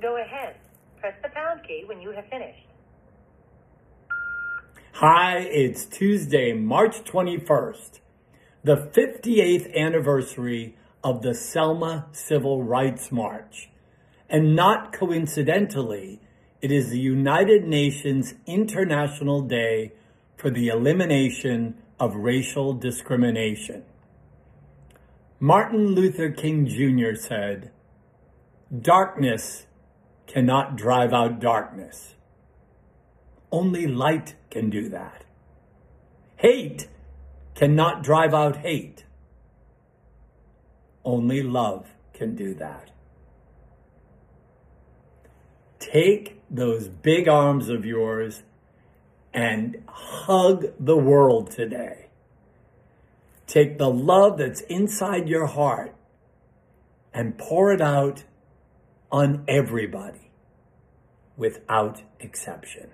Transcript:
Go ahead. Press the pound key when you have finished. Hi, it's Tuesday, March 21st, the 58th anniversary of the Selma Civil Rights March. And not coincidentally, it is the United Nations International Day for the Elimination of Racial Discrimination. Martin Luther King Jr. said, Darkness cannot drive out darkness. Only light can do that. Hate cannot drive out hate. Only love can do that. Take those big arms of yours and hug the world today. Take the love that's inside your heart and pour it out on everybody without exception.